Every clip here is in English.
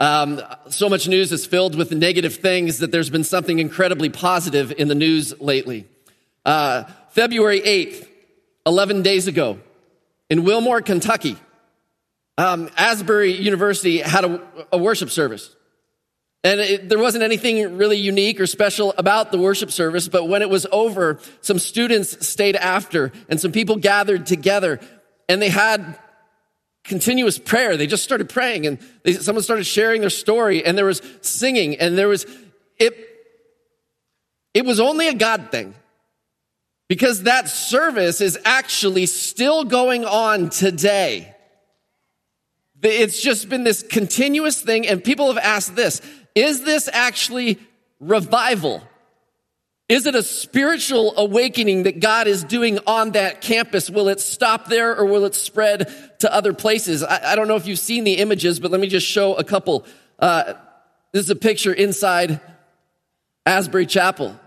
Um, so much news is filled with negative things that there's been something incredibly positive in the news lately. Uh, February 8th, 11 days ago, in Wilmore, Kentucky, um, Asbury University had a, a worship service. And it, there wasn't anything really unique or special about the worship service, but when it was over, some students stayed after and some people gathered together and they had continuous prayer. They just started praying and they, someone started sharing their story and there was singing and there was, it, it was only a God thing because that service is actually still going on today. It's just been this continuous thing and people have asked this, is this actually revival? Is it a spiritual awakening that God is doing on that campus? Will it stop there or will it spread to other places? I, I don't know if you've seen the images, but let me just show a couple. Uh, this is a picture inside Asbury Chapel.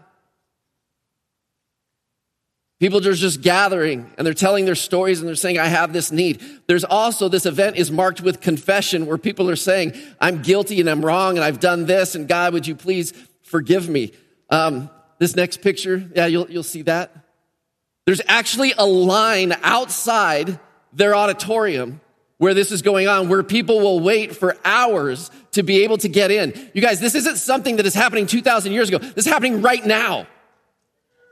People are just gathering and they're telling their stories and they're saying, I have this need. There's also this event is marked with confession where people are saying, I'm guilty and I'm wrong and I've done this and God, would you please forgive me? Um, this next picture, yeah, you'll, you'll see that. There's actually a line outside their auditorium where this is going on, where people will wait for hours to be able to get in. You guys, this isn't something that is happening 2,000 years ago. This is happening right now.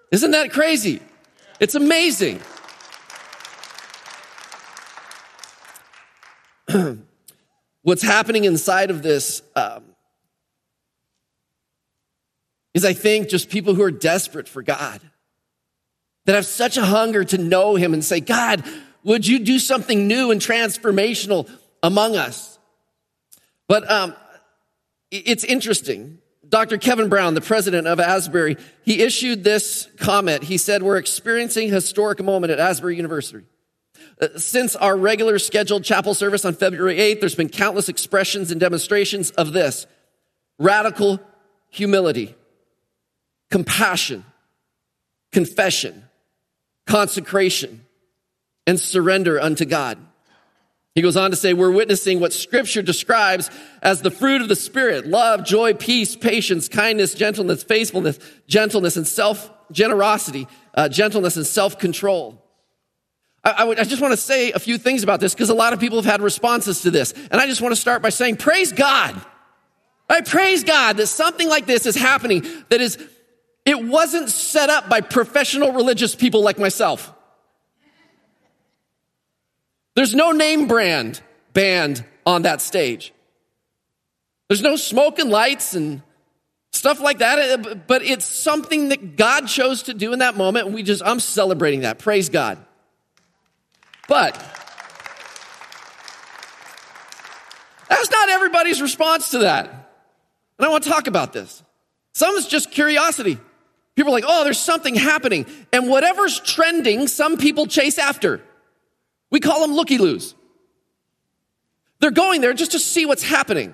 Isn't that crazy? It's amazing. What's happening inside of this um, is I think just people who are desperate for God, that have such a hunger to know Him and say, God, would you do something new and transformational among us? But um, it's interesting. Dr. Kevin Brown, the president of Asbury, he issued this comment. He said, We're experiencing a historic moment at Asbury University. Uh, since our regular scheduled chapel service on February 8th, there's been countless expressions and demonstrations of this radical humility compassion, confession, consecration, and surrender unto God. He goes on to say, we're witnessing what scripture describes as the fruit of the spirit, love, joy, peace, patience, kindness, gentleness, faithfulness, gentleness, and self, generosity, uh, gentleness, and I, would, I just want to say a few things about this because a lot of people have had responses to this. And I just want to start by saying, praise God. I praise God that something like this is happening that is it wasn't set up by professional religious people like myself. There's no name brand band on that stage. There's no smoke and lights and stuff like that, uh, but it's something that God chose to do in that moment, and we just, I'm celebrating that. Praise God. But that's not everybody's response to that. And I want to talk about this. Some is just curiosity. People are like, oh, there's something happening. And whatever's trending, some people chase after. We call them looky loos. They're going there just to see what's happening.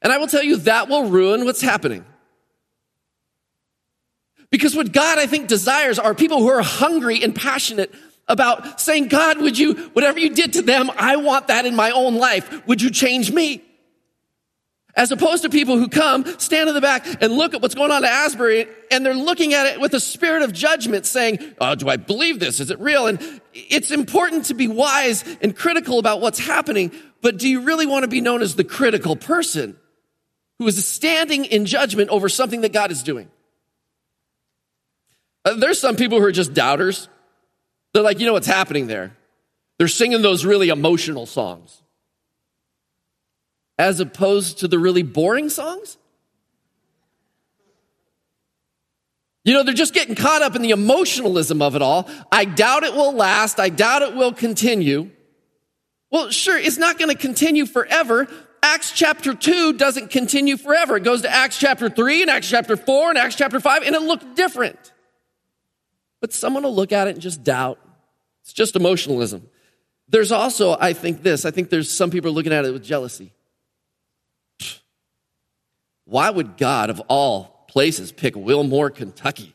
And I will tell you that will ruin what's happening. Because what God, I think, desires are people who are hungry and passionate about saying, God, would you, whatever you did to them, I want that in my own life. Would you change me? As opposed to people who come, stand in the back, and look at what's going on at Asbury, and they're looking at it with a spirit of judgment, saying, oh, Do I believe this? Is it real? And it's important to be wise and critical about what's happening, but do you really want to be known as the critical person who is standing in judgment over something that God is doing? Uh, there's some people who are just doubters. They're like, You know what's happening there? They're singing those really emotional songs as opposed to the really boring songs? You know, they're just getting caught up in the emotionalism of it all. I doubt it will last. I doubt it will continue. Well, sure, it's not going to continue forever. Acts chapter 2 doesn't continue forever. It goes to Acts chapter 3 and Acts chapter 4 and Acts chapter 5, and it looked different. But someone will look at it and just doubt. It's just emotionalism. There's also, I think, this. I think there's some people looking at it with jealousy. Why would God, of all places, pick Wilmore, Kentucky?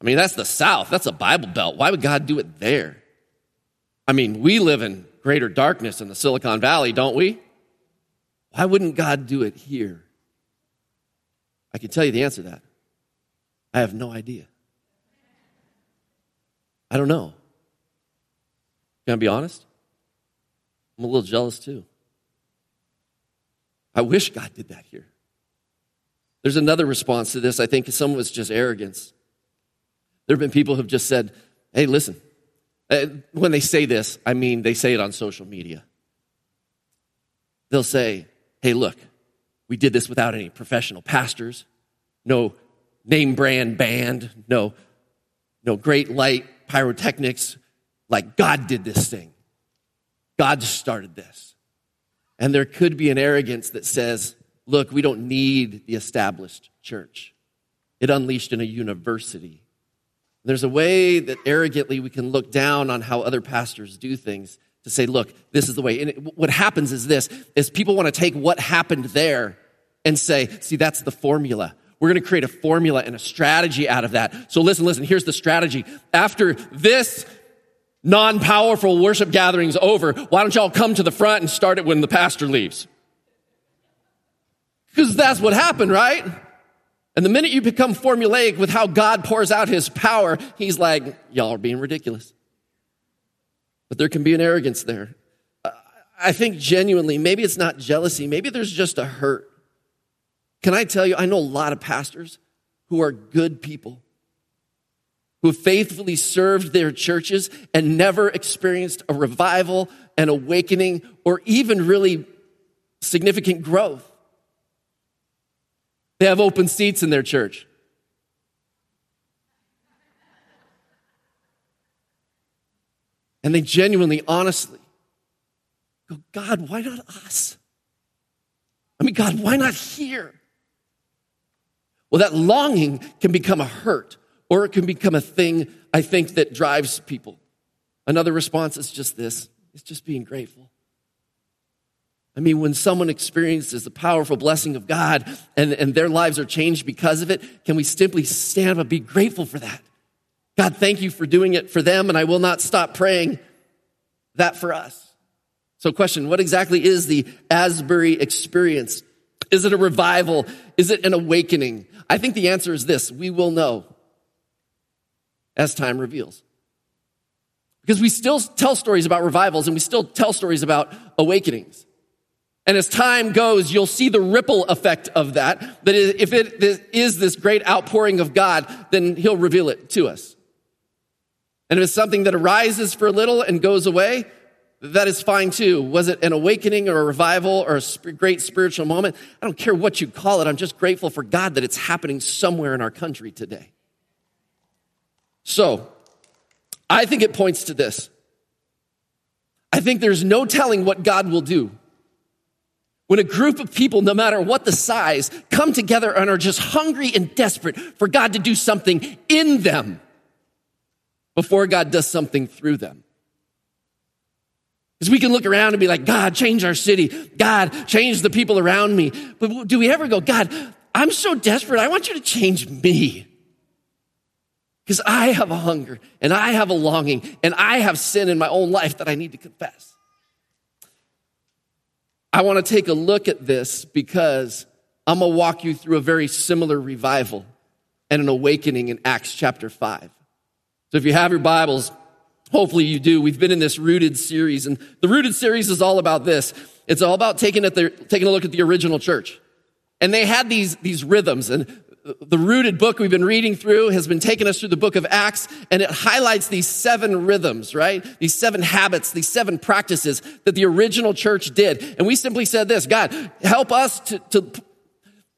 I mean, that's the South. That's a Bible Belt. Why would God do it there? I mean, we live in greater darkness in the Silicon Valley, don't we? Why wouldn't God do it here? I can tell you the answer to that. I have no idea. I don't know. Can I be honest? I'm a little jealous too. I wish God did that here. There's another response to this. I think some of it's just arrogance. There have been people who've just said, hey, listen, uh, when they say this, I mean they say it on social media. They'll say, hey, look, we did this without any professional pastors, no name brand band, no, no great light pyrotechnics. Like God did this thing. God started this. And there could be an arrogance that says, look, we don't need the established church. It unleashed in a university. There's a way that arrogantly we can look down on how other pastors do things to say, look, this is the way. And it, what happens is this, is people want to take what happened there and say, see, that's the formula. We're going to create a formula and a strategy out of that. So listen, listen, here's the strategy. After this non-powerful worship gathering's over, why don't y'all come to the front and start it when the pastor leaves? Because that's what happened, right? And the minute you become formulaic with how God pours out his power, he's like, y'all are being ridiculous. But there can be an arrogance there. I think genuinely, maybe it's not jealousy, maybe there's just a hurt. Can I tell you, I know a lot of pastors who are good people, who faithfully served their churches and never experienced a revival, an awakening, or even really significant growth. They have open seats in their church. And they genuinely, honestly go, God, why not us? I mean, God, why not here? Well, that longing can become a hurt, or it can become a thing, I think, that drives people. Another response is just this it's just being grateful. I mean, when someone experiences the powerful blessing of God and, and their lives are changed because of it, can we simply stand up and be grateful for that? God, thank you for doing it for them, and I will not stop praying that for us. So, question What exactly is the Asbury experience? Is it a revival? Is it an awakening? I think the answer is this we will know as time reveals. Because we still tell stories about revivals and we still tell stories about awakenings. And as time goes, you'll see the ripple effect of that. That if it is this great outpouring of God, then He'll reveal it to us. And if it's something that arises for a little and goes away, that is fine too. Was it an awakening or a revival or a great spiritual moment? I don't care what you call it. I'm just grateful for God that it's happening somewhere in our country today. So, I think it points to this. I think there's no telling what God will do when a group of people, no matter what the size, come together and are just hungry and desperate for God to do something in them before God does something through them. Because we can look around and be like, God, change our city. God, change the people around me. But do we ever go, God, I'm so desperate. I want you to change me. Because I have a hunger and I have a longing and I have sin in my own life that I need to confess. I want to take a look at this because I'm going to walk you through a very similar revival and an awakening in Acts chapter 5. So if you have your Bibles, hopefully you do. We've been in this rooted series and the rooted series is all about this. It's all about taking, at the, taking a look at the original church. And they had these, these rhythms and the rooted book we've been reading through has been taking us through the book of Acts, and it highlights these seven rhythms, right? These seven habits, these seven practices that the original church did. And we simply said this, God, help us to, to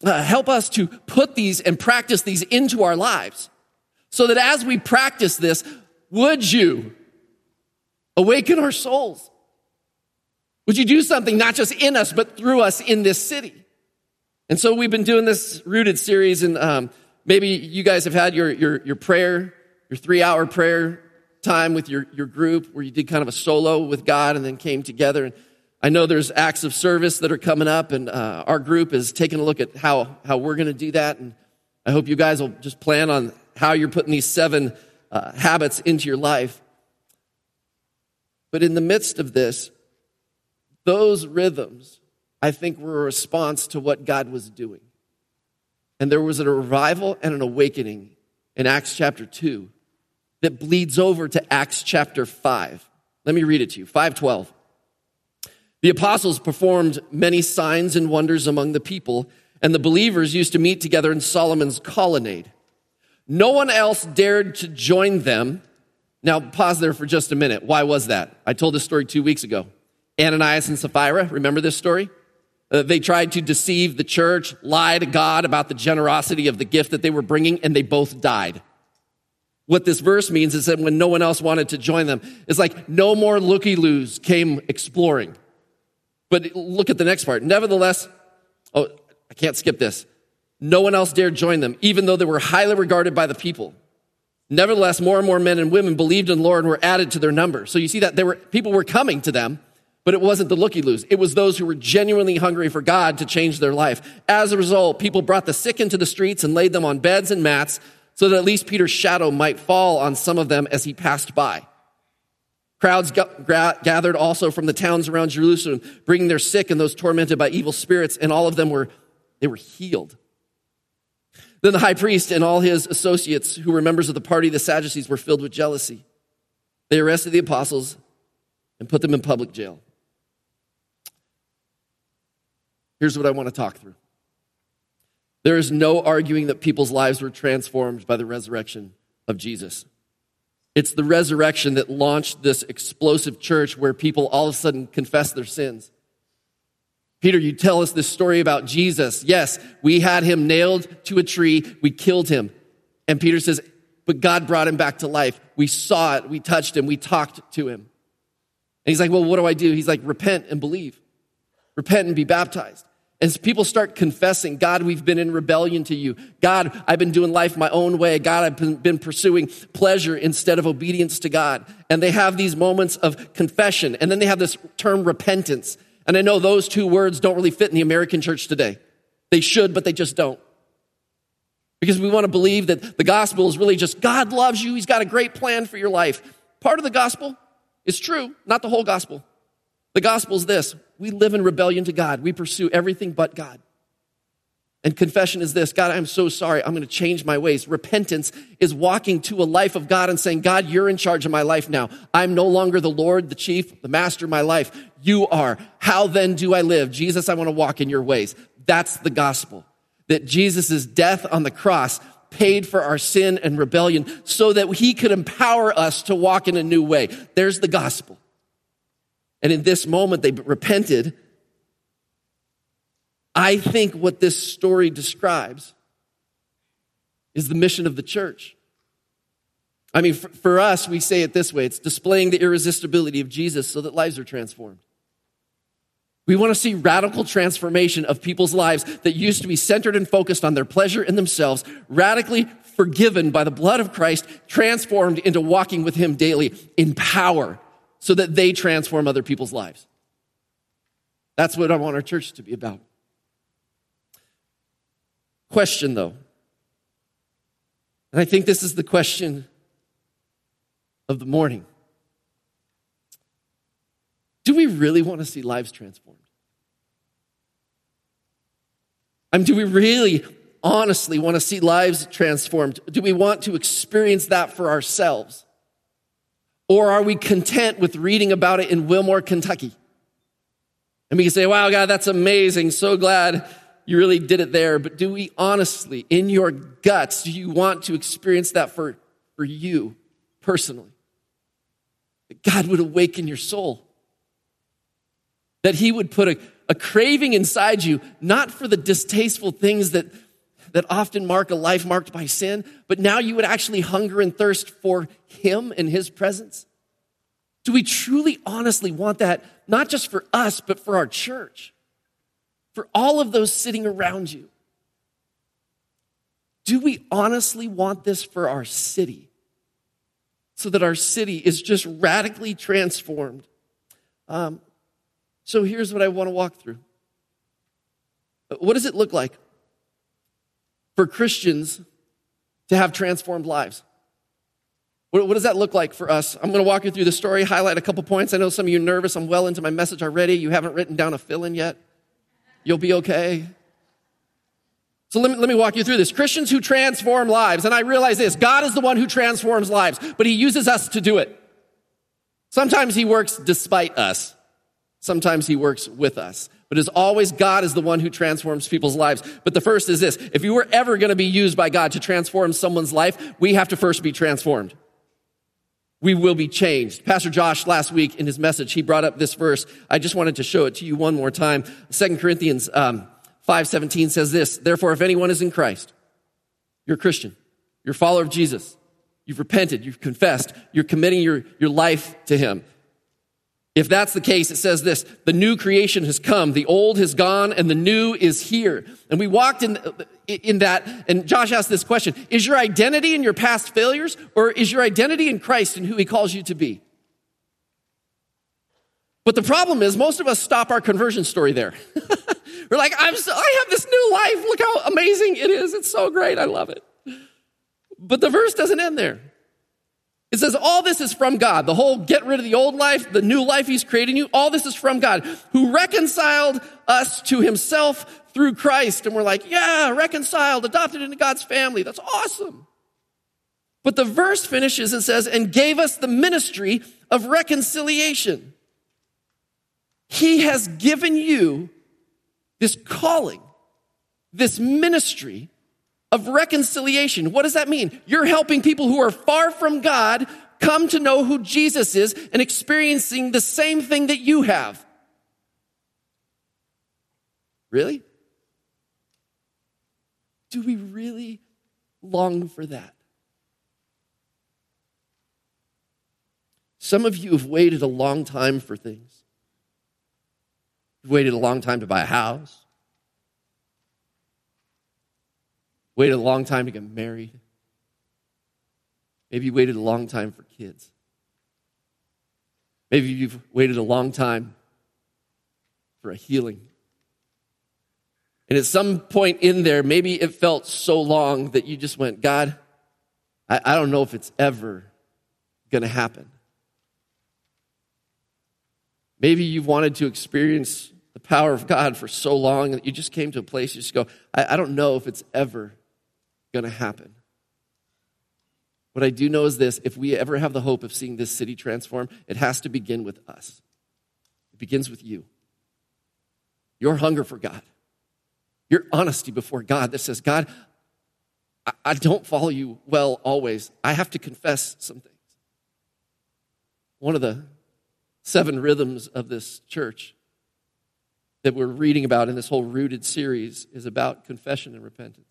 uh, help us to put these and practice these into our lives. So that as we practice this, would you awaken our souls? Would you do something not just in us, but through us in this city? And so we've been doing this rooted series, and um, maybe you guys have had your, your, your prayer, your three hour prayer time with your, your group where you did kind of a solo with God and then came together. And I know there's acts of service that are coming up, and uh, our group is taking a look at how, how we're going to do that. And I hope you guys will just plan on how you're putting these seven uh, habits into your life. But in the midst of this, those rhythms, I think, were a response to what God was doing. And there was a revival and an awakening in Acts chapter 2 that bleeds over to Acts chapter 5. Let me read it to you 512. The apostles performed many signs and wonders among the people, and the believers used to meet together in Solomon's colonnade. No one else dared to join them. Now, pause there for just a minute. Why was that? I told this story two weeks ago. Ananias and Sapphira, remember this story? Uh, they tried to deceive the church, lie to God about the generosity of the gift that they were bringing, and they both died. What this verse means is that when no one else wanted to join them, it's like no more looky loos came exploring. But look at the next part. Nevertheless, oh, I can't skip this. No one else dared join them, even though they were highly regarded by the people. Nevertheless, more and more men and women believed in the Lord and were added to their number. So you see that there were people were coming to them, but it wasn't the looky loos. It was those who were genuinely hungry for God to change their life. As a result, people brought the sick into the streets and laid them on beds and mats so that at least Peter's shadow might fall on some of them as he passed by. Crowds gathered also from the towns around Jerusalem, bringing their sick and those tormented by evil spirits, and all of them were, they were healed. Then the high priest and all his associates, who were members of the party of the Sadducees, were filled with jealousy. They arrested the apostles and put them in public jail. Here's what I want to talk through. There is no arguing that people's lives were transformed by the resurrection of Jesus. It's the resurrection that launched this explosive church where people all of a sudden confess their sins. Peter, you tell us this story about Jesus. Yes, we had him nailed to a tree. We killed him. And Peter says, but God brought him back to life. We saw it. We touched him. We talked to him. And he's like, well, what do I do? He's like, repent and believe. Repent and be baptized. As people start confessing, God, we've been in rebellion to you. God, I've been doing life my own way. God, I've been pursuing pleasure instead of obedience to God. And they have these moments of confession. And then they have this term repentance. And I know those two words don't really fit in the American church today. They should, but they just don't. Because we want to believe that the gospel is really just God loves you. He's got a great plan for your life. Part of the gospel is true, not the whole gospel. The gospel is this we live in rebellion to God, we pursue everything but God. And confession is this God, I'm so sorry. I'm going to change my ways. Repentance is walking to a life of God and saying, God, you're in charge of my life now. I'm no longer the Lord, the chief, the master of my life. You are. How then do I live? Jesus, I want to walk in your ways. That's the gospel. That Jesus' death on the cross paid for our sin and rebellion so that he could empower us to walk in a new way. There's the gospel. And in this moment, they repented. I think what this story describes is the mission of the church. I mean, for, for, us, we say it this way it's displaying the irresistibility of Jesus so that lives are transformed. We want to see radical transformation of people's lives that used to be centered and focused on their pleasure in themselves, radically forgiven by the blood of Christ, transformed into walking with Him daily in power so that they transform other people's lives. That's what I want our church to be about. Question though, and I think this is the question of the morning. Do we really want to see lives transformed? I mean, do we really honestly want to see lives transformed? Do we want to experience that for ourselves? Or are we content with reading about it in Wilmore, Kentucky? And we can say, wow, God, that's amazing. So glad you really did it there. But do we honestly, in your guts, do you want to experience that for, for you personally? That God would awaken your soul. That He would put a, a craving inside you, not for the distasteful things that, that often mark a life marked by sin, but now you would actually hunger and thirst for Him and His presence? Do we truly, honestly want that, not just for us, but for our church? For all of those sitting around you? Do we honestly want this for our city? So that our city is just radically transformed. Um, so here's what I want to walk through. What does it look like for Christians to have transformed lives? What, does that look like for us? I'm going to walk you through the story, highlight a couple points. I know some of you are nervous. I'm well into my message already. You haven't written down a fill in yet. You'll be okay. So let me, let me walk you through this. Christians who transform lives. And I realize this God is the one who transforms lives, but He uses us to do it. Sometimes He works despite us, sometimes He works with us. But as always, God is the one who transforms people's lives. But the first is this if you were ever going to be used by God to transform someone's life, we have to first be transformed we will be changed. Pastor Josh last week in his message, he brought up this verse. I just wanted to show it to you one more time. Second Corinthians um, 5.17 says this, Therefore, if anyone is in Christ, you're a Christian, you're a follower of Jesus, you've repented, you've confessed, you're committing your, your life to him. If that's the case, it says this the new creation has come, the old has gone, and the new is here. And we walked in, in that, and Josh asked this question Is your identity in your past failures, or is your identity in Christ and who he calls you to be? But the problem is, most of us stop our conversion story there. We're like, I'm so, I have this new life. Look how amazing it is. It's so great. I love it. But the verse doesn't end there. It says all this is from God. The whole get rid of the old life, the new life he's creating you, all this is from God who reconciled us to himself through Christ. And we're like, yeah, reconciled, adopted into God's family. That's awesome. But the verse finishes and says, and gave us the ministry of reconciliation. He has given you this calling, this ministry of reconciliation. What does that mean? You're helping people who are far from God come to know who Jesus is and experiencing the same thing that you have. Really? Do we really long for that? Some of you have waited a long time for things. You've waited a long time to buy a house. Waited a long time to get married. Maybe you waited a long time for kids. Maybe you've waited a long time for a healing. And at some point in there, maybe it felt so long that you just went, God, I, I don't know if it's ever going to happen. Maybe you've wanted to experience the power of God for so long that you just came to a place you just go, I, I don't know if it's ever going to happen. What I do know is this if we ever have the hope of seeing this city transform, it has to begin with us. It begins with you. Your hunger for God, your honesty before God that says, God, I, don't follow you well always. I have to confess some things. One of the seven rhythms of this church that we're reading about in this whole rooted series is about confession and repentance.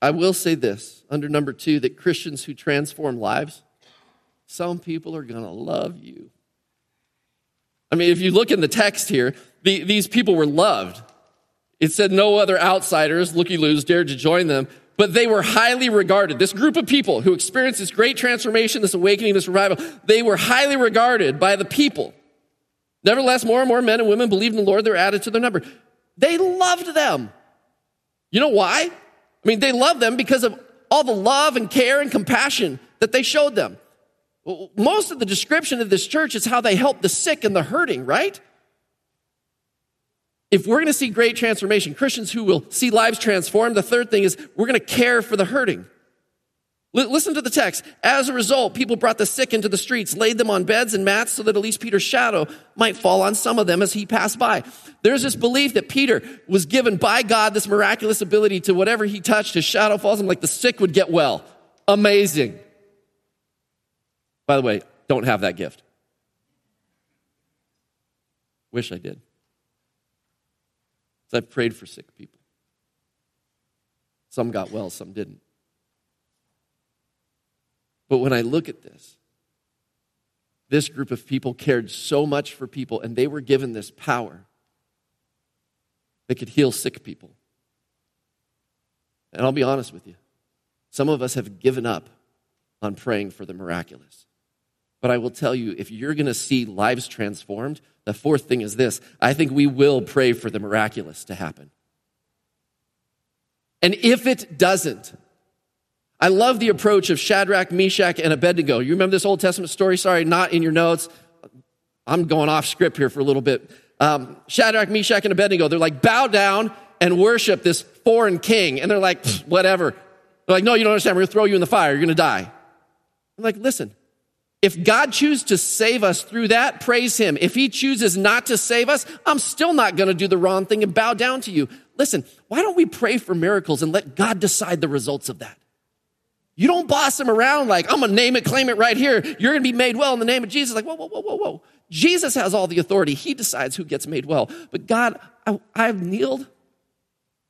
I will say this under number two that Christians who transform lives, some people are going to love you. I mean, if you look in the text here, the, these people were loved. It said no other outsiders, looky loos, dared to join them, but they were highly regarded. This group of people who experienced this great transformation, this awakening, this revival, they were highly regarded by the people. Nevertheless, more and more men and women believed in the Lord, they were added to their number. They loved them. You know why? I mean, they loved them because of all the love and care and compassion that they showed them. Most of the description of this church is how they help the sick and the hurting, right? If we're going to see great transformation, Christians who will see lives transformed, the third thing is we're going to care for the hurting. Listen to the text. As a result, people brought the sick into the streets, laid them on beds and mats so that at least Peter's shadow might fall on some of them as he passed by. There's this belief that Peter was given by God this miraculous ability to whatever he touched, his shadow falls on like the sick would get well. Amazing. By the way, don't have that gift. Wish I did. I've prayed for sick people. Some got well, some didn't. But when I look at this, this group of people cared so much for people, and they were given this power. They could heal sick people. And I'll be honest with you, some of us have given up on praying for the miraculous. But I will tell you, if you're going to see lives transformed, the fourth thing is this I think we will pray for the miraculous to happen. And if it doesn't, I love the approach of Shadrach, Meshach, and Abednego. You remember this Old Testament story? Sorry, not in your notes. I'm going off script here for a little bit. Um, Shadrach, Meshach, and Abednego, they're like, bow down and worship this foreign king. And they're like, whatever. They're like, no, you don't understand. We're going to throw you in the fire. You're going to die. I'm like, listen, if God chooses to save us through that, praise Him. If He chooses not to save us, I'm still not going to do the wrong thing and bow down to you. Listen, why don't we pray for miracles and let God decide the results of that? You don't boss him around like, I'm going to name it, claim it right here. You're going to be made well in the name of Jesus. Like, whoa, whoa, whoa, whoa, whoa. Jesus has all the authority. He decides who gets made well. But God, I, I've kneeled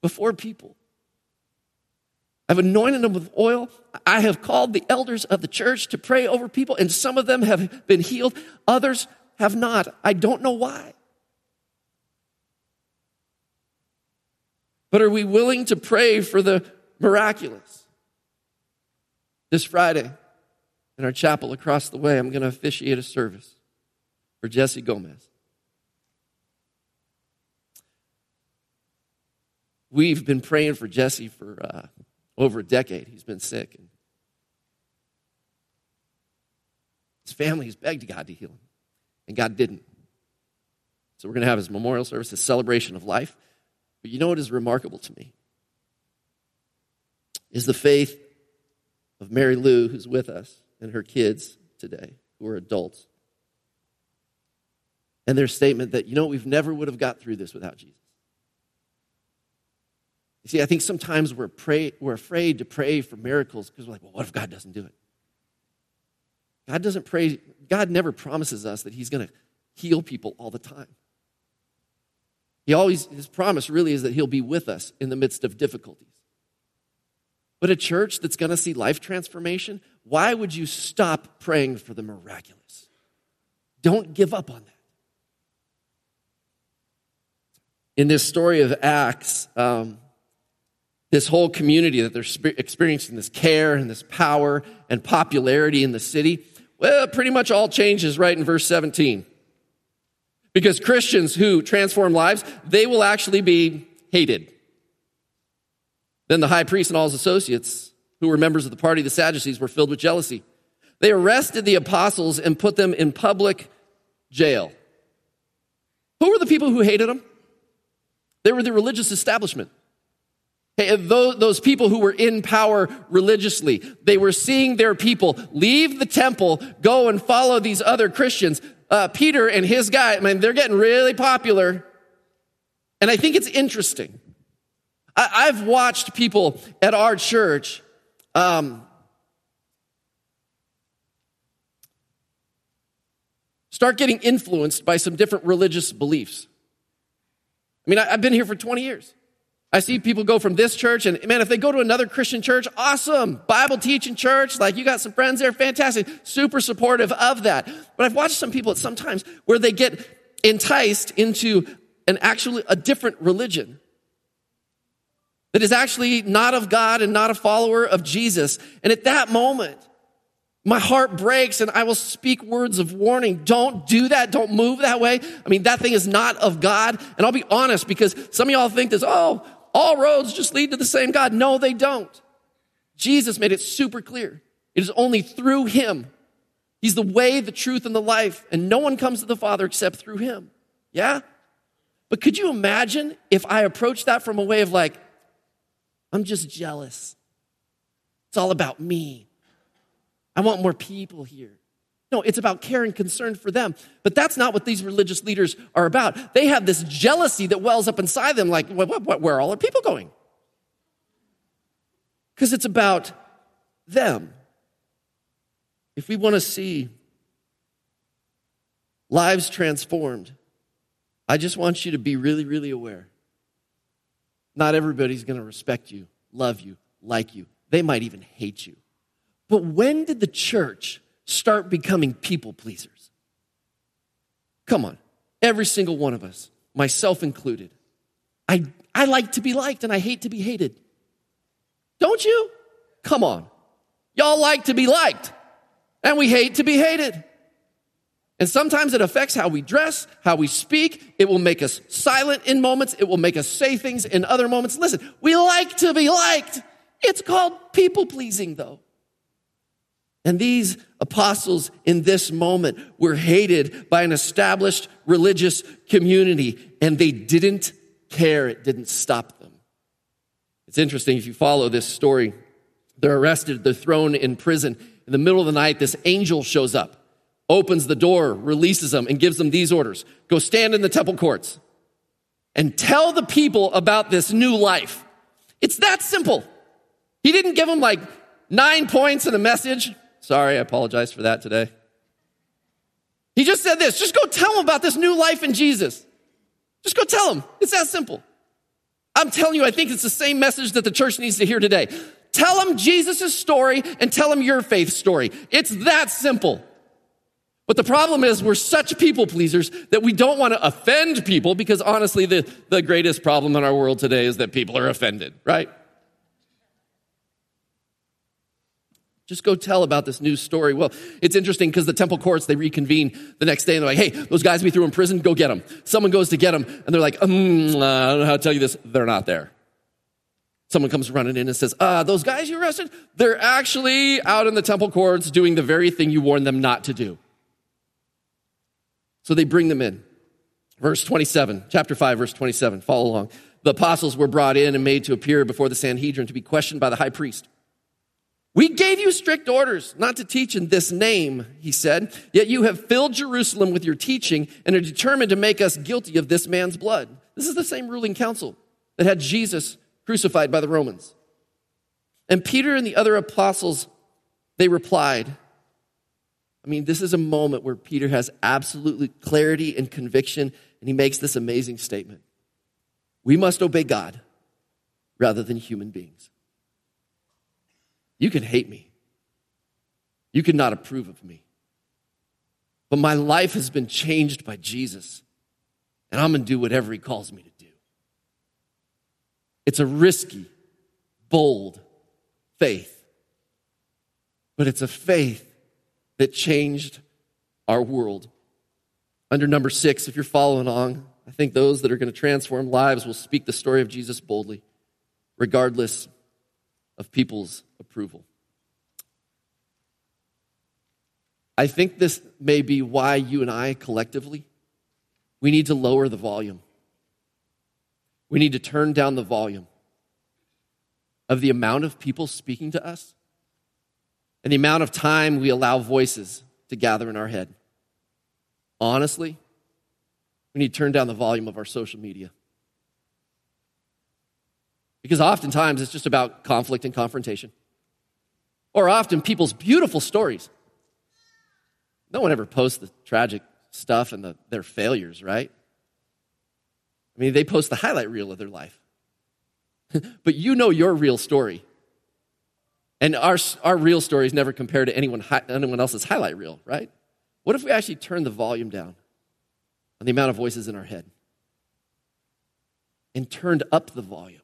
before people. I've anointed them with oil. I have called the elders of the church to pray over people, and some of them have been healed. Others have not. I don't know why. But are we willing to pray for the miraculous? This Friday, in our chapel across the way, I'm going to officiate a service for Jesse Gomez. We've been praying for Jesse for uh, over a decade. He's been sick. And his family has begged God to heal him, and God didn't. So we're going to have his memorial service, his celebration of life. But you know what is remarkable to me? Is the faith of Mary Lou, who's with us, and her kids today, who are adults. And their statement that, you know, we've never would have got through this without Jesus. You see, I think sometimes we're, pray, we're afraid to pray for miracles because we're like, well, what if God doesn't do it? God doesn't pray, God never promises us that He's going to heal people all the time. He always, His promise really is that He'll be with us in the midst of difficulties. But a church that's going to see life transformation, why would you stop praying for the miraculous? Don't give up on that. In this story of Acts, um, this whole community that they're experiencing this care and this power and popularity in the city, well, pretty much all changes right in verse 17. Because Christians who transform lives, they will actually be hated. Then the high priest and all his associates, who were members of the party of the Sadducees, were filled with jealousy. They arrested the apostles and put them in public jail. Who were the people who hated them? They were the religious establishment. Hey, those people who were in power religiously, they were seeing their people leave the temple, go and follow these other Christians. Uh, Peter and his guy, I mean, they're getting really popular. And I think it's interesting I, have watched people at our church um, start getting influenced by some different religious beliefs. I mean, I, I've been here for 20 years. I see people go from this church, and man, if they go to another Christian church, awesome. Bible teaching church, like you got some friends there, fantastic. Super supportive of that. But I've watched some people at sometimes where they get enticed into an actually a different religion that is actually not of God and not a follower of Jesus. And at that moment, my heart breaks and I will speak words of warning. Don't do that. Don't move that way. I mean, that thing is not of God. And I'll be honest because some of y'all think this, oh, all roads just lead to the same God. No, they don't. Jesus made it super clear. It is only through him. He's the way, the truth, and the life. And no one comes to the Father except through him. Yeah? But could you imagine if I approached that from a way of like, I'm just jealous. It's all about me. I want more people here. No, it's about care and concern for them. But that's not what these religious leaders are about. They have this jealousy that wells up inside them like, what, what, what, where are all our people going? Because it's about them. If we want to see lives transformed, I just want you to be really, really aware not everybody's going to respect you, love you, like you. They might even hate you. But when did the church start becoming people pleasers? Come on, every single one of us, myself included. I, I like to be liked and I hate to be hated. Don't you? Come on. Y'all like to be liked and we hate to be hated. And sometimes it affects how we dress, how we speak. It will make us silent in moments. It will make us say things in other moments. Listen, we like to be liked. It's called people pleasing, though. And these apostles in this moment were hated by an established religious community, and they didn't care. It didn't stop them. It's interesting if you follow this story. They're arrested, they're thrown in prison. In the middle of the night, this angel shows up opens the door, releases them, and gives them these orders Go stand in the temple courts and tell the people about this new life. It's that simple. He didn't give them like nine points in a message. Sorry, I apologize for that today. He just said this just go tell them about this new life in Jesus. Just go tell them. It's that simple. I'm telling you, I think it's the same message that the church needs to hear today. Tell them Jesus' story and tell them your faith story. It's that simple. But the problem is we're such people pleasers that we don't want to offend people because honestly, the, the greatest problem in our world today is that people are offended, right? Just go tell about this new story. Well, it's interesting because the temple courts, they reconvene the next day and they're like, hey, those guys we threw in prison, go get them. Someone goes to get them and they're like, um, uh, I don't know how to tell you this. They're not there. Someone comes running in and says, uh, those guys you arrested, they're actually out in the temple courts doing the very thing you warned them not to do. So they bring them in. Verse 27, chapter 5, verse 27. Follow along. The apostles were brought in and made to appear before the Sanhedrin to be questioned by the high priest. We gave you strict orders not to teach in this name, he said, yet you have filled Jerusalem with your teaching and are determined to make us guilty of this man's blood. This is the same ruling council that had Jesus crucified by the Romans. And Peter and the other apostles, they replied, I mean, this is a moment where Peter has absolutely clarity and conviction, and he makes this amazing statement We must obey God rather than human beings. You can hate me, you can not approve of me, but my life has been changed by Jesus, and I'm going to do whatever he calls me to do. It's a risky, bold faith, but it's a faith that changed our world. Under number six, if you're following along, I think those that are going to transform lives will speak the story of Jesus boldly, regardless of people's approval. I think this may be why you and I collectively, we need to lower the volume. We need to turn down the volume of the amount of people speaking to us and the amount of time we allow voices to gather in our head. Honestly, we need to turn down the volume of our social media. Because oftentimes it's just about conflict and confrontation. Or often people's beautiful stories. No one ever posts the tragic stuff and the, their failures, right? I mean, they post the highlight reel of their life. but you know your real story. And our, our real stories never compare to anyone, anyone else's highlight reel, right? What if we actually turn the volume down on the amount of voices in our head and turned up the volume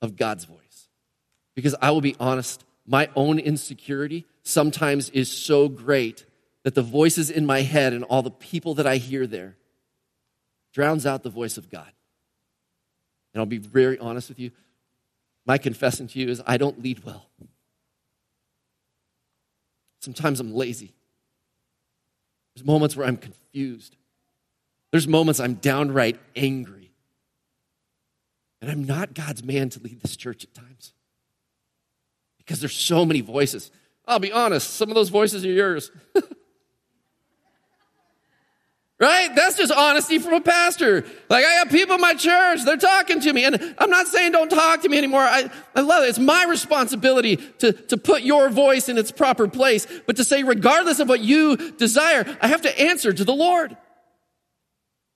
of God's voice? Because I will be honest, my own insecurity sometimes is so great that the voices in my head and all the people that I hear there drowns out the voice of God. And I'll be very honest with you, my confession to you is I don't lead well. Sometimes I'm lazy. There's moments where I'm confused. There's moments I'm downright angry. And I'm not God's man to lead this church at times. Because there's so many voices. I'll be honest, some of those voices are yours. Right? That's just honesty from a pastor. Like, I have people in my church, they're talking to me. And I'm not saying don't talk to me anymore. I, I love it. It's my responsibility to, to put your voice in its proper place, but to say, regardless of what you desire, I have to answer to the Lord.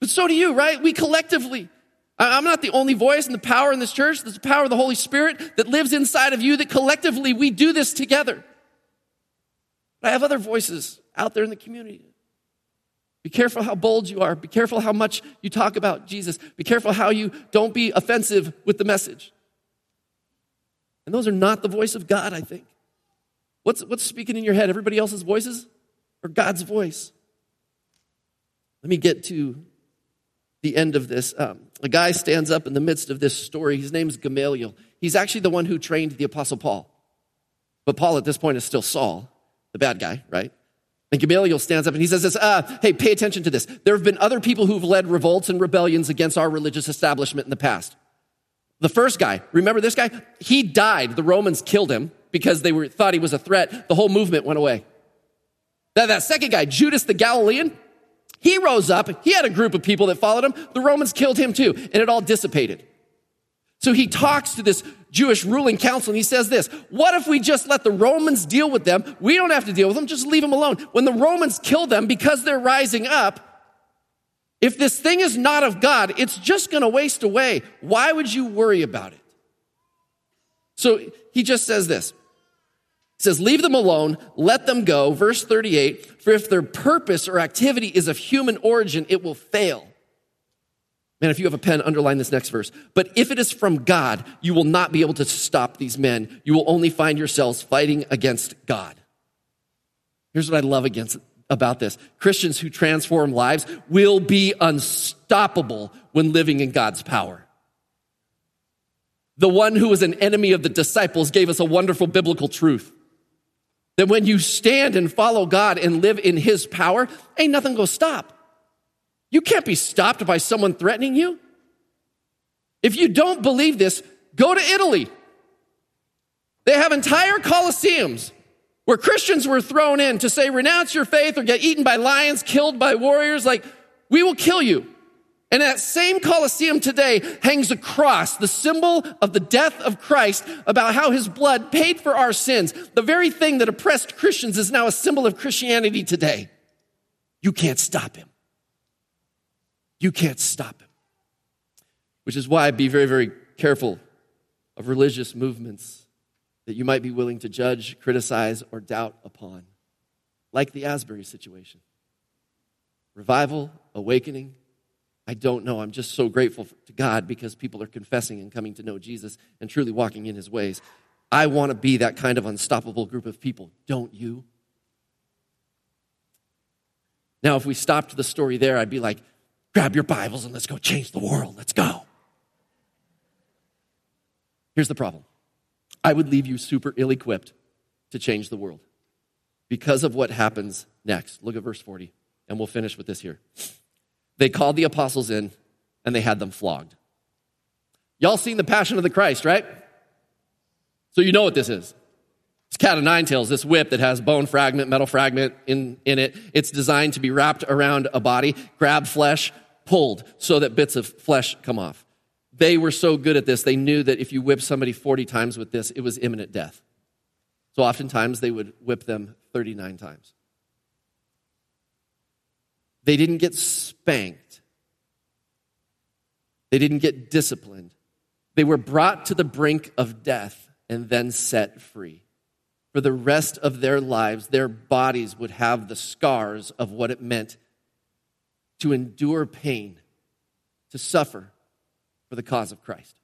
But so do you, right? We collectively. I'm not the only voice and the power in this church. There's the power of the Holy Spirit that lives inside of you that collectively we do this together. But I have other voices out there in the community. Be careful how bold you are. Be careful how much you talk about Jesus. Be careful how you don't be offensive with the message. And those are not the voice of God, I think. What's, what's speaking in your head? Everybody else's voices or God's voice? Let me get to the end of this. Um, a guy stands up in the midst of this story. His name's Gamaliel. He's actually the one who trained the Apostle Paul. But Paul at this point is still Saul, the bad guy, right? And Gamaliel stands up and he says this, uh, hey, pay attention to this. There have been other people who've led revolts and rebellions against our religious establishment in the past. The first guy, remember this guy? He died. The Romans killed him because they were, thought he was a threat. The whole movement went away. That, that second guy, Judas the Galilean, he rose up. He had a group of people that followed him. The Romans killed him too, and it all dissipated. So he talks to this Jewish ruling council and he says this What if we just let the Romans deal with them? We don't have to deal with them, just leave them alone. When the Romans kill them because they're rising up, if this thing is not of God, it's just going to waste away. Why would you worry about it? So he just says this. He says, Leave them alone, let them go. Verse 38 For if their purpose or activity is of human origin, it will fail. Man, if you have a pen, underline this next verse. But if it is from God, you will not be able to stop these men. You will only find yourselves fighting against God. Here's what I love against about this. Christians who transform lives will be unstoppable when living in God's power. The one who was an enemy of the disciples gave us a wonderful biblical truth. That when you stand and follow God and live in his power, ain't nothing gonna stop. You can't be stopped by someone threatening you. If you don't believe this, go to Italy. They have entire coliseums where Christians were thrown in to say, renounce your faith or get eaten by lions, killed by warriors. Like, we will kill you. And that same Colosseum today hangs a cross, the symbol of the death of Christ, about how his blood paid for our sins. The very thing that oppressed Christians is now a symbol of Christianity today. You can't stop him. You can't stop him. Which is why be very, very careful of religious movements that you might be willing to judge, criticize, or doubt upon, like the Asbury situation. Revival, awakening, I don't know. I'm just so grateful to God because people are confessing and coming to know Jesus and truly walking in his ways. I want to be that kind of unstoppable group of people. Don't you? Now, if we stopped the story there, I'd be like, grab your Bibles and let's go change the world. Let's go. Here's the problem I would leave you super ill equipped to change the world because of what happens next. Look at verse 40, and we'll finish with this here. They called the apostles in and they had them flogged. Y'all seen the Passion of the Christ, right? So you know what this is. It's cat of nine tails, this whip that has bone fragment, metal fragment in, in it. It's designed to be wrapped around a body, grab flesh, pulled so that bits of flesh come off. They were so good at this, they knew that if you whip somebody 40 times with this, it was imminent death. So oftentimes they would whip them 39 times. They didn't get spanked. They didn't get disciplined. They were brought to the brink of death and then set free. For the rest of their lives, their bodies would have the scars of what it meant to endure pain, to suffer for the cause of Christ.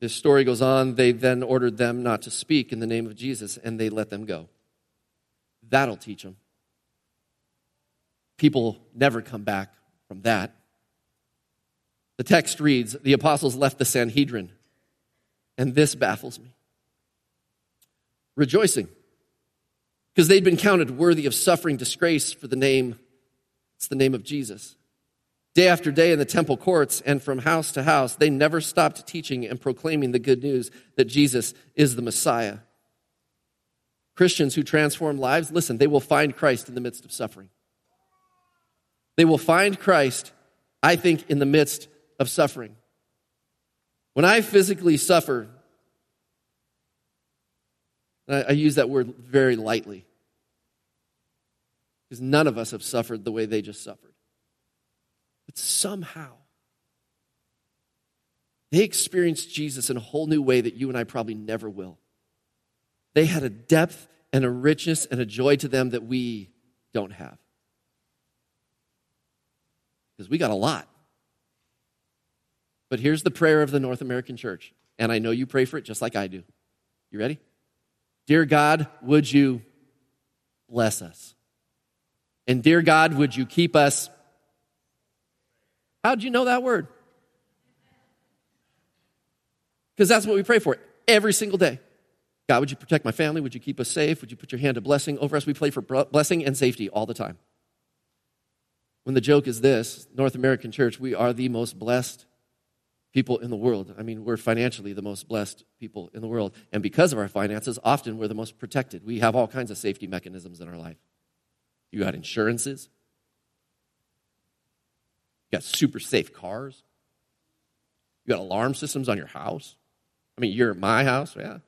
This story goes on. They then ordered them not to speak in the name of Jesus, and they let them go. That'll teach them. People never come back from that. The text reads The apostles left the Sanhedrin, and this baffles me. Rejoicing because they'd been counted worthy of suffering disgrace for the name, it's the name of Jesus. Day after day in the temple courts and from house to house, they never stopped teaching and proclaiming the good news that Jesus is the Messiah. Christians who transform lives, listen, they will find Christ in the midst of suffering. They will find Christ, I think, in the midst of suffering. When I physically suffer, I, I use that word very lightly because none of us have suffered the way they just suffered. But somehow, they experienced Jesus in a whole new way that you and I probably never will. They had a depth and a richness and a joy to them that we don't have. Because we got a lot. But here's the prayer of the North American church. And I know you pray for it just like I do. You ready? Dear God, would you bless us? And dear God, would you keep us? How'd you know that word? Because that's what we pray for every single day. God, would you protect my family? Would you keep us safe? Would you put your hand of blessing over us? We pray for blessing and safety all the time. When the joke is this North American church, we are the most blessed people in the world. I mean, we're financially the most blessed people in the world. And because of our finances, often we're the most protected. We have all kinds of safety mechanisms in our life. You got insurances, you got super safe cars, you got alarm systems on your house. I mean, you're at my house, yeah.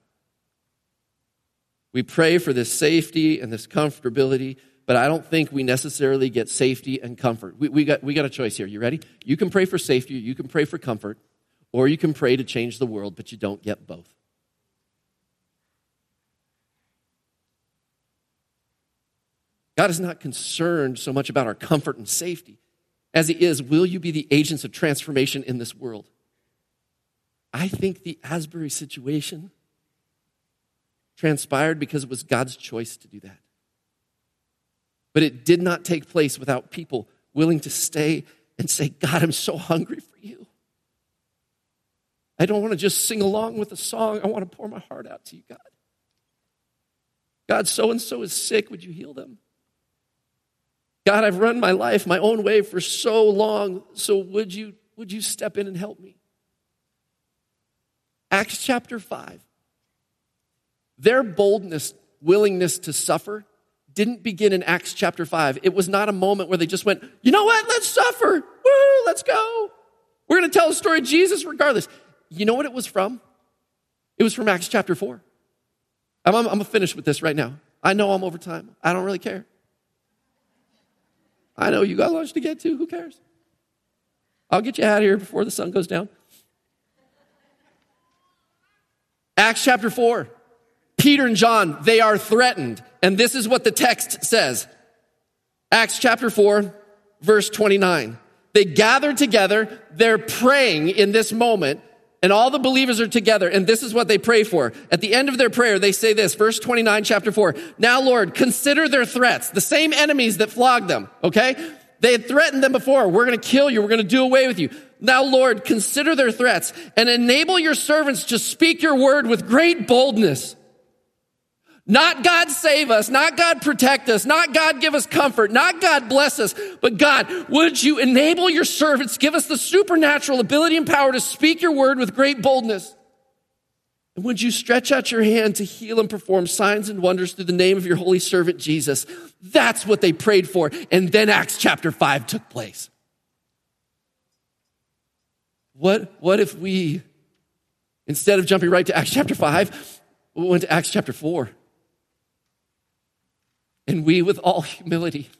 We pray for this safety and this comfortability, but I don't think we necessarily get safety and comfort. We, we, got, we got a choice here. You ready? You can pray for safety, you can pray for comfort, or you can pray to change the world, but you don't get both. God is not concerned so much about our comfort and safety as He is, will you be the agents of transformation in this world? I think the Asbury situation transpired because it was God's choice to do that. But it did not take place without people willing to stay and say, God, I'm so hungry for you. I don't want to just sing along with a song. I want to pour my heart out to you, God. God, so and so is sick. Would you heal them? God, I've run my life my own way for so long. So would you, would you step in and help me? Acts chapter 5. Their boldness, willingness to suffer, didn't begin in Acts chapter 5. It was not a moment where they just went, you know what, let's suffer. Woo, let's go. We're going to tell the story of Jesus regardless. You know what it was from? It was from Acts chapter 4. I'm, I'm, I'm going to finish with this right now. I know I'm over time. I don't really care. I know you got lunch to get to. Who cares? I'll get you out of here before the sun goes down. Acts chapter 4. Peter and John, they are threatened. And this is what the text says Acts chapter 4, verse 29. They gather together, they're praying in this moment, and all the believers are together, and this is what they pray for. At the end of their prayer, they say this, verse 29, chapter 4. Now, Lord, consider their threats, the same enemies that flogged them, okay? They had threatened them before. We're going to kill you. We're going to do away with you. Now, Lord, consider their threats and enable your servants to speak your word with great boldness. Not God save us, not God protect us, not God give us comfort, not God bless us, but God, would you enable your servants, give us the supernatural ability and power to speak your word with great boldness? And would you stretch out your hand to heal and perform signs and wonders through the name of your holy servant Jesus? That's what they prayed for. And then Acts chapter 5 took place. What, what if we, instead of jumping right to Acts chapter 5, we went to Acts chapter 4? And we, with all humility,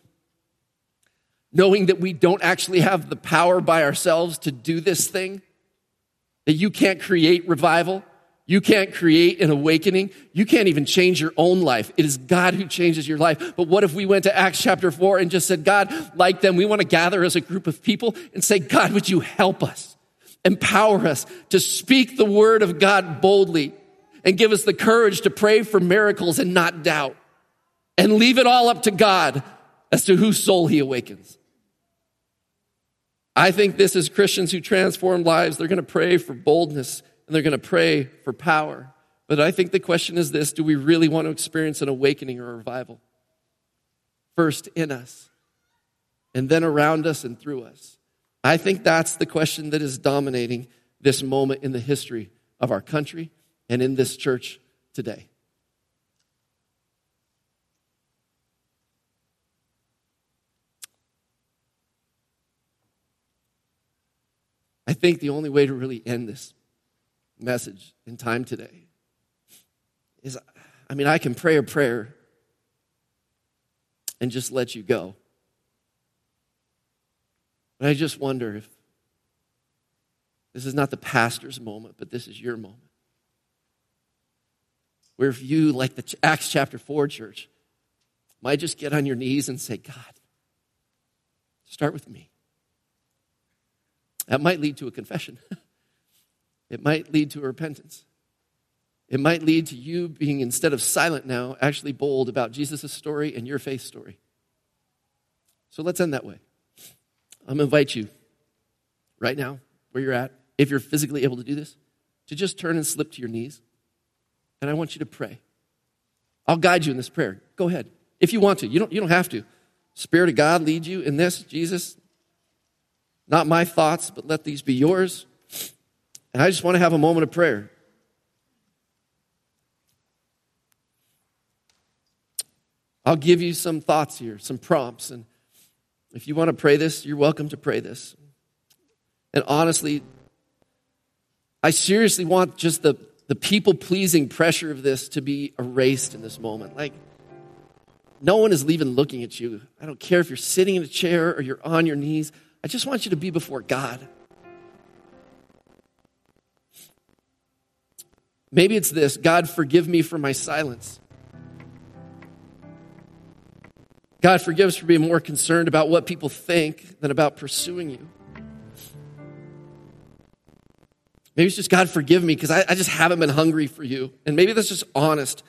knowing that we don't actually have the power by ourselves to do this thing, that you can't create revival, you can't create an awakening, you can't even change your own life. It is God who changes your life. But what if we went to Acts chapter 4 and just said, God, like them, we want to gather as a group of people and say, God, would you help us? Empower us to speak the word of God boldly and give us the courage to pray for miracles and not doubt and leave it all up to God as to whose soul he awakens. I think this is Christians who transform lives. They're going to pray for boldness and they're going to pray for power. But I think the question is this do we really want to experience an awakening or a revival? First in us, and then around us and through us. I think that's the question that is dominating this moment in the history of our country and in this church today. Think the only way to really end this message in time today is I mean, I can pray a prayer and just let you go. But I just wonder if this is not the pastor's moment, but this is your moment. Where if you, like the Acts chapter 4 church, might just get on your knees and say, God, start with me. That might lead to a confession. it might lead to a repentance. It might lead to you being, instead of silent now, actually bold about Jesus' story and your faith story. So let's end that way. I'm going to invite you right now, where you're at, if you're physically able to do this, to just turn and slip to your knees. And I want you to pray. I'll guide you in this prayer. Go ahead. If you want to, you don't, you don't have to. Spirit of God lead you in this, Jesus. Not my thoughts, but let these be yours. And I just want to have a moment of prayer. I'll give you some thoughts here, some prompts. And if you want to pray this, you're welcome to pray this. And honestly, I seriously want just the, the people pleasing pressure of this to be erased in this moment. Like, no one is even looking at you. I don't care if you're sitting in a chair or you're on your knees. I just want you to be before God. Maybe it's this God, forgive me for my silence. God, forgive us for being more concerned about what people think than about pursuing you. Maybe it's just, God, forgive me because I, I, just haven't been hungry for you. And maybe that's just honest.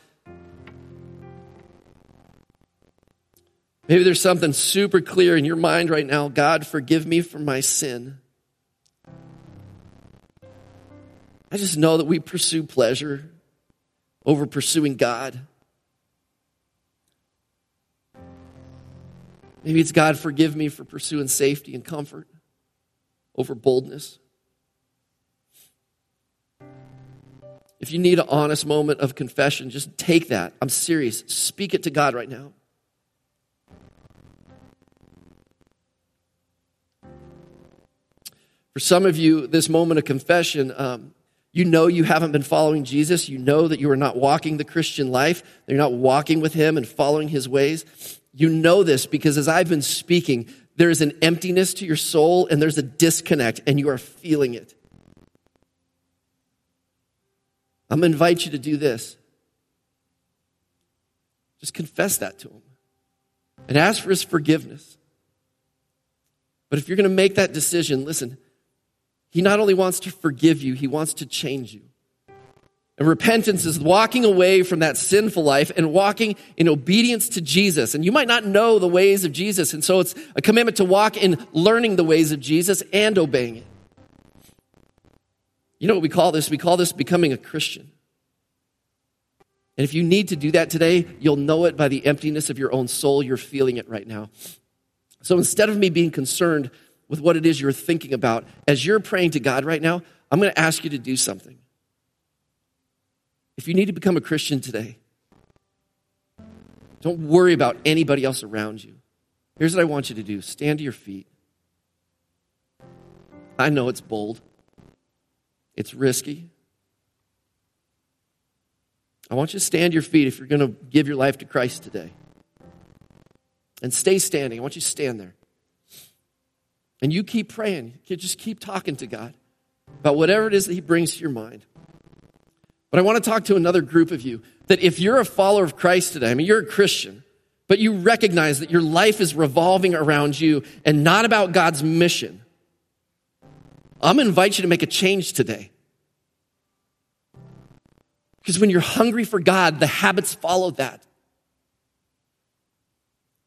Maybe there's something super clear in your mind right now God, forgive me for my sin. I just know that we pursue pleasure over pursuing God. Maybe it's God, forgive me for pursuing safety and comfort over boldness. If you need an honest moment of confession, just take that. I'm serious. Speak it to God right now. For some of you, this moment of confession, um, you know you haven't been following Jesus. You know that you are not walking the Christian life. That you're not walking with Him and following His ways. You know this because as I've been speaking, there is an emptiness to your soul and there's a disconnect and you are feeling it. I'm going to invite you to do this. Just confess that to him and ask for his forgiveness. But if you're going to make that decision, listen, he not only wants to forgive you, he wants to change you. And repentance is walking away from that sinful life and walking in obedience to Jesus. And you might not know the ways of Jesus. And so it's a commitment to walk in learning the ways of Jesus and obeying it. You know what we call this? We call this becoming a Christian. And if you need to do that today, you'll know it by the emptiness of your own soul. You're feeling it right now. So instead of me being concerned with what it is you're thinking about, as you're praying to God right now, I'm going to ask you to do something. If you need to become a Christian today, don't worry about anybody else around you. Here's what I want you to do stand to your feet. I know it's bold, it's risky. I want you to stand your feet if you're going to give your life to Christ today. And stay standing. I want you to stand there. And you keep praying. You just keep talking to God about whatever it is that He brings to your mind. But I want to talk to another group of you that if you're a follower of Christ today, I mean, you're a Christian, but you recognize that your life is revolving around you and not about God's mission, I'm going to invite you to make a change today. Because when you're hungry for God, the habits follow that.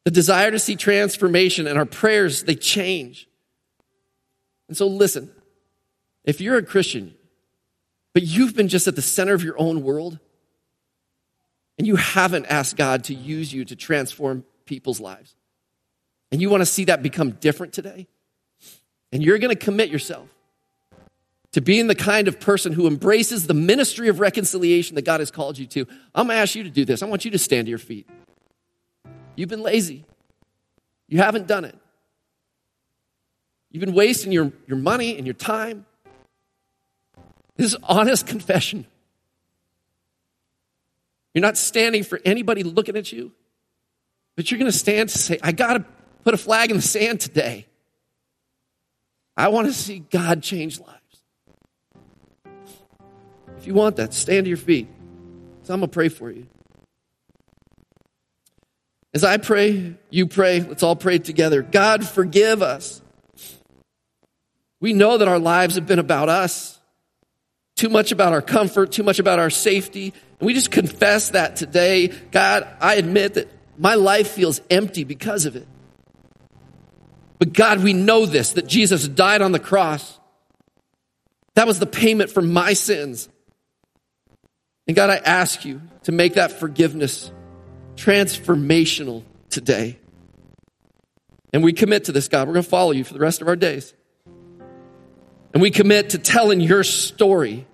The desire to see transformation and our prayers, they change. And so listen, if you're a Christian, but you've been just at the center of your own world and you haven't asked God to use you to transform people's lives. And you want to see that become different today. And you're going to commit yourself to being the kind of person who embraces the ministry of reconciliation that God has called you to. I'm going to ask you to do this. I want you to stand to your feet. You've been lazy. You haven't done it. You've been wasting your, your money and your time. This is honest confession. You're not standing for anybody looking at you, but you're going to stand to say, I got to put a flag in the sand today. I want to see God change lives. If you want that, stand to your feet. So I'm going to pray for you. As I pray, you pray. Let's all pray together. God, forgive us. We know that our lives have been about us, too much about our comfort, too much about our safety. And we just confess that today. God, I admit that my life feels empty because of it. But God, we know this that Jesus died on the cross. That was the payment for my sins. And God, I ask you to make that forgiveness transformational today. And we commit to this, God. We're going to follow you for the rest of our days. And we commit to telling your story.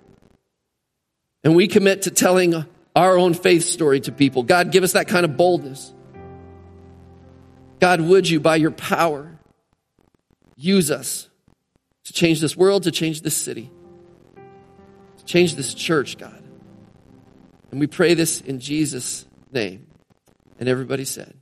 And we commit to telling our own faith story to people. God, give us that kind of boldness. God, would you, by your power, use us to change this world, to change this city, to change this church, God. And we pray this in Jesus' name. And everybody said,